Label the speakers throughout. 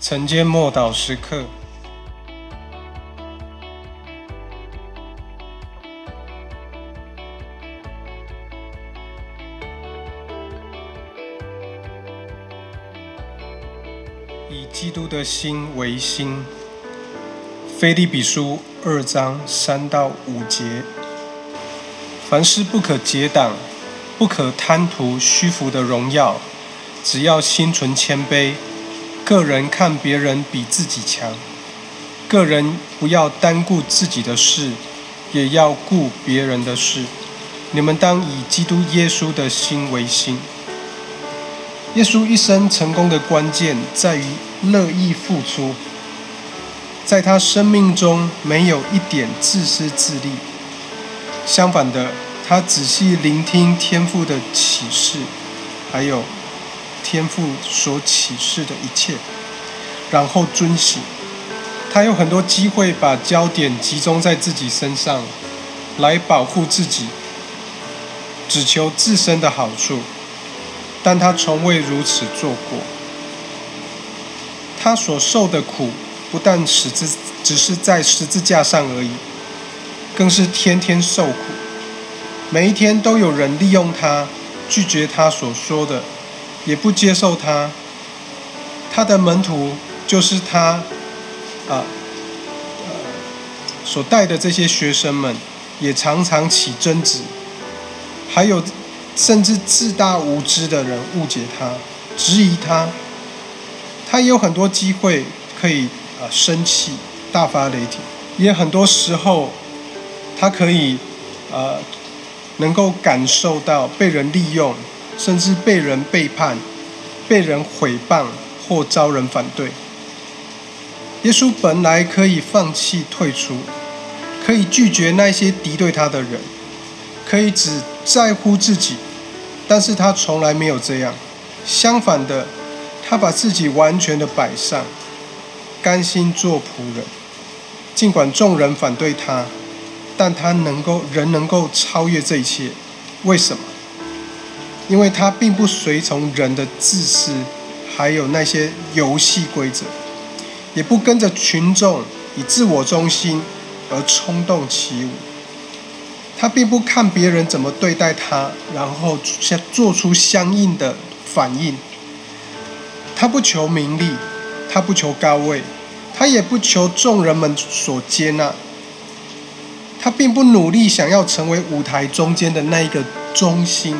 Speaker 1: 晨间默祷时刻，以基督的心为心。菲利比书二章三到五节：凡事不可结党，不可贪图虚浮的荣耀，只要心存谦卑。个人看别人比自己强，个人不要单顾自己的事，也要顾别人的事。你们当以基督耶稣的心为心。耶稣一生成功的关键在于乐意付出，在他生命中没有一点自私自利。相反的，他仔细聆听天父的启示，还有。天赋所启示的一切，然后遵行。他有很多机会把焦点集中在自己身上，来保护自己，只求自身的好处。但他从未如此做过。他所受的苦，不但十字只是在十字架上而已，更是天天受苦。每一天都有人利用他，拒绝他所说的。也不接受他，他的门徒就是他，啊，所带的这些学生们，也常常起争执，还有甚至自大无知的人误解他，质疑他，他也有很多机会可以啊生气，大发雷霆，也很多时候，他可以呃能够感受到被人利用。甚至被人背叛、被人毁谤或遭人反对。耶稣本来可以放弃退出，可以拒绝那些敌对他的人，可以只在乎自己，但是他从来没有这样。相反的，他把自己完全的摆上，甘心做仆人。尽管众人反对他，但他能够仍能够超越这一切。为什么？因为他并不随从人的自私，还有那些游戏规则，也不跟着群众以自我中心而冲动起舞。他并不看别人怎么对待他，然后相做出相应的反应。他不求名利，他不求高位，他也不求众人们所接纳。他并不努力想要成为舞台中间的那一个中心。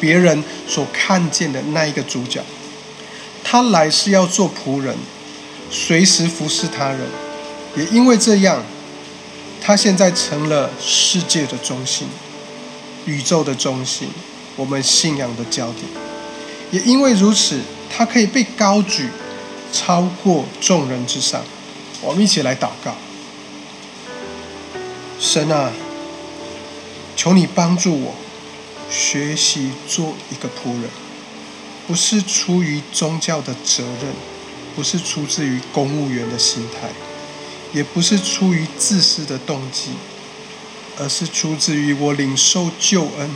Speaker 1: 别人所看见的那一个主角，他来是要做仆人，随时服侍他人。也因为这样，他现在成了世界的中心，宇宙的中心，我们信仰的焦点。也因为如此，他可以被高举，超过众人之上。我们一起来祷告：神啊，求你帮助我。学习做一个仆人，不是出于宗教的责任，不是出自于公务员的心态，也不是出于自私的动机，而是出自于我领受救恩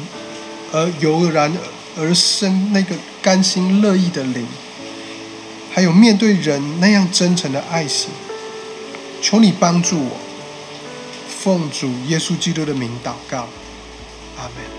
Speaker 1: 而油然而生那个甘心乐意的灵，还有面对人那样真诚的爱心。求你帮助我，奉主耶稣基督的名祷告，阿门。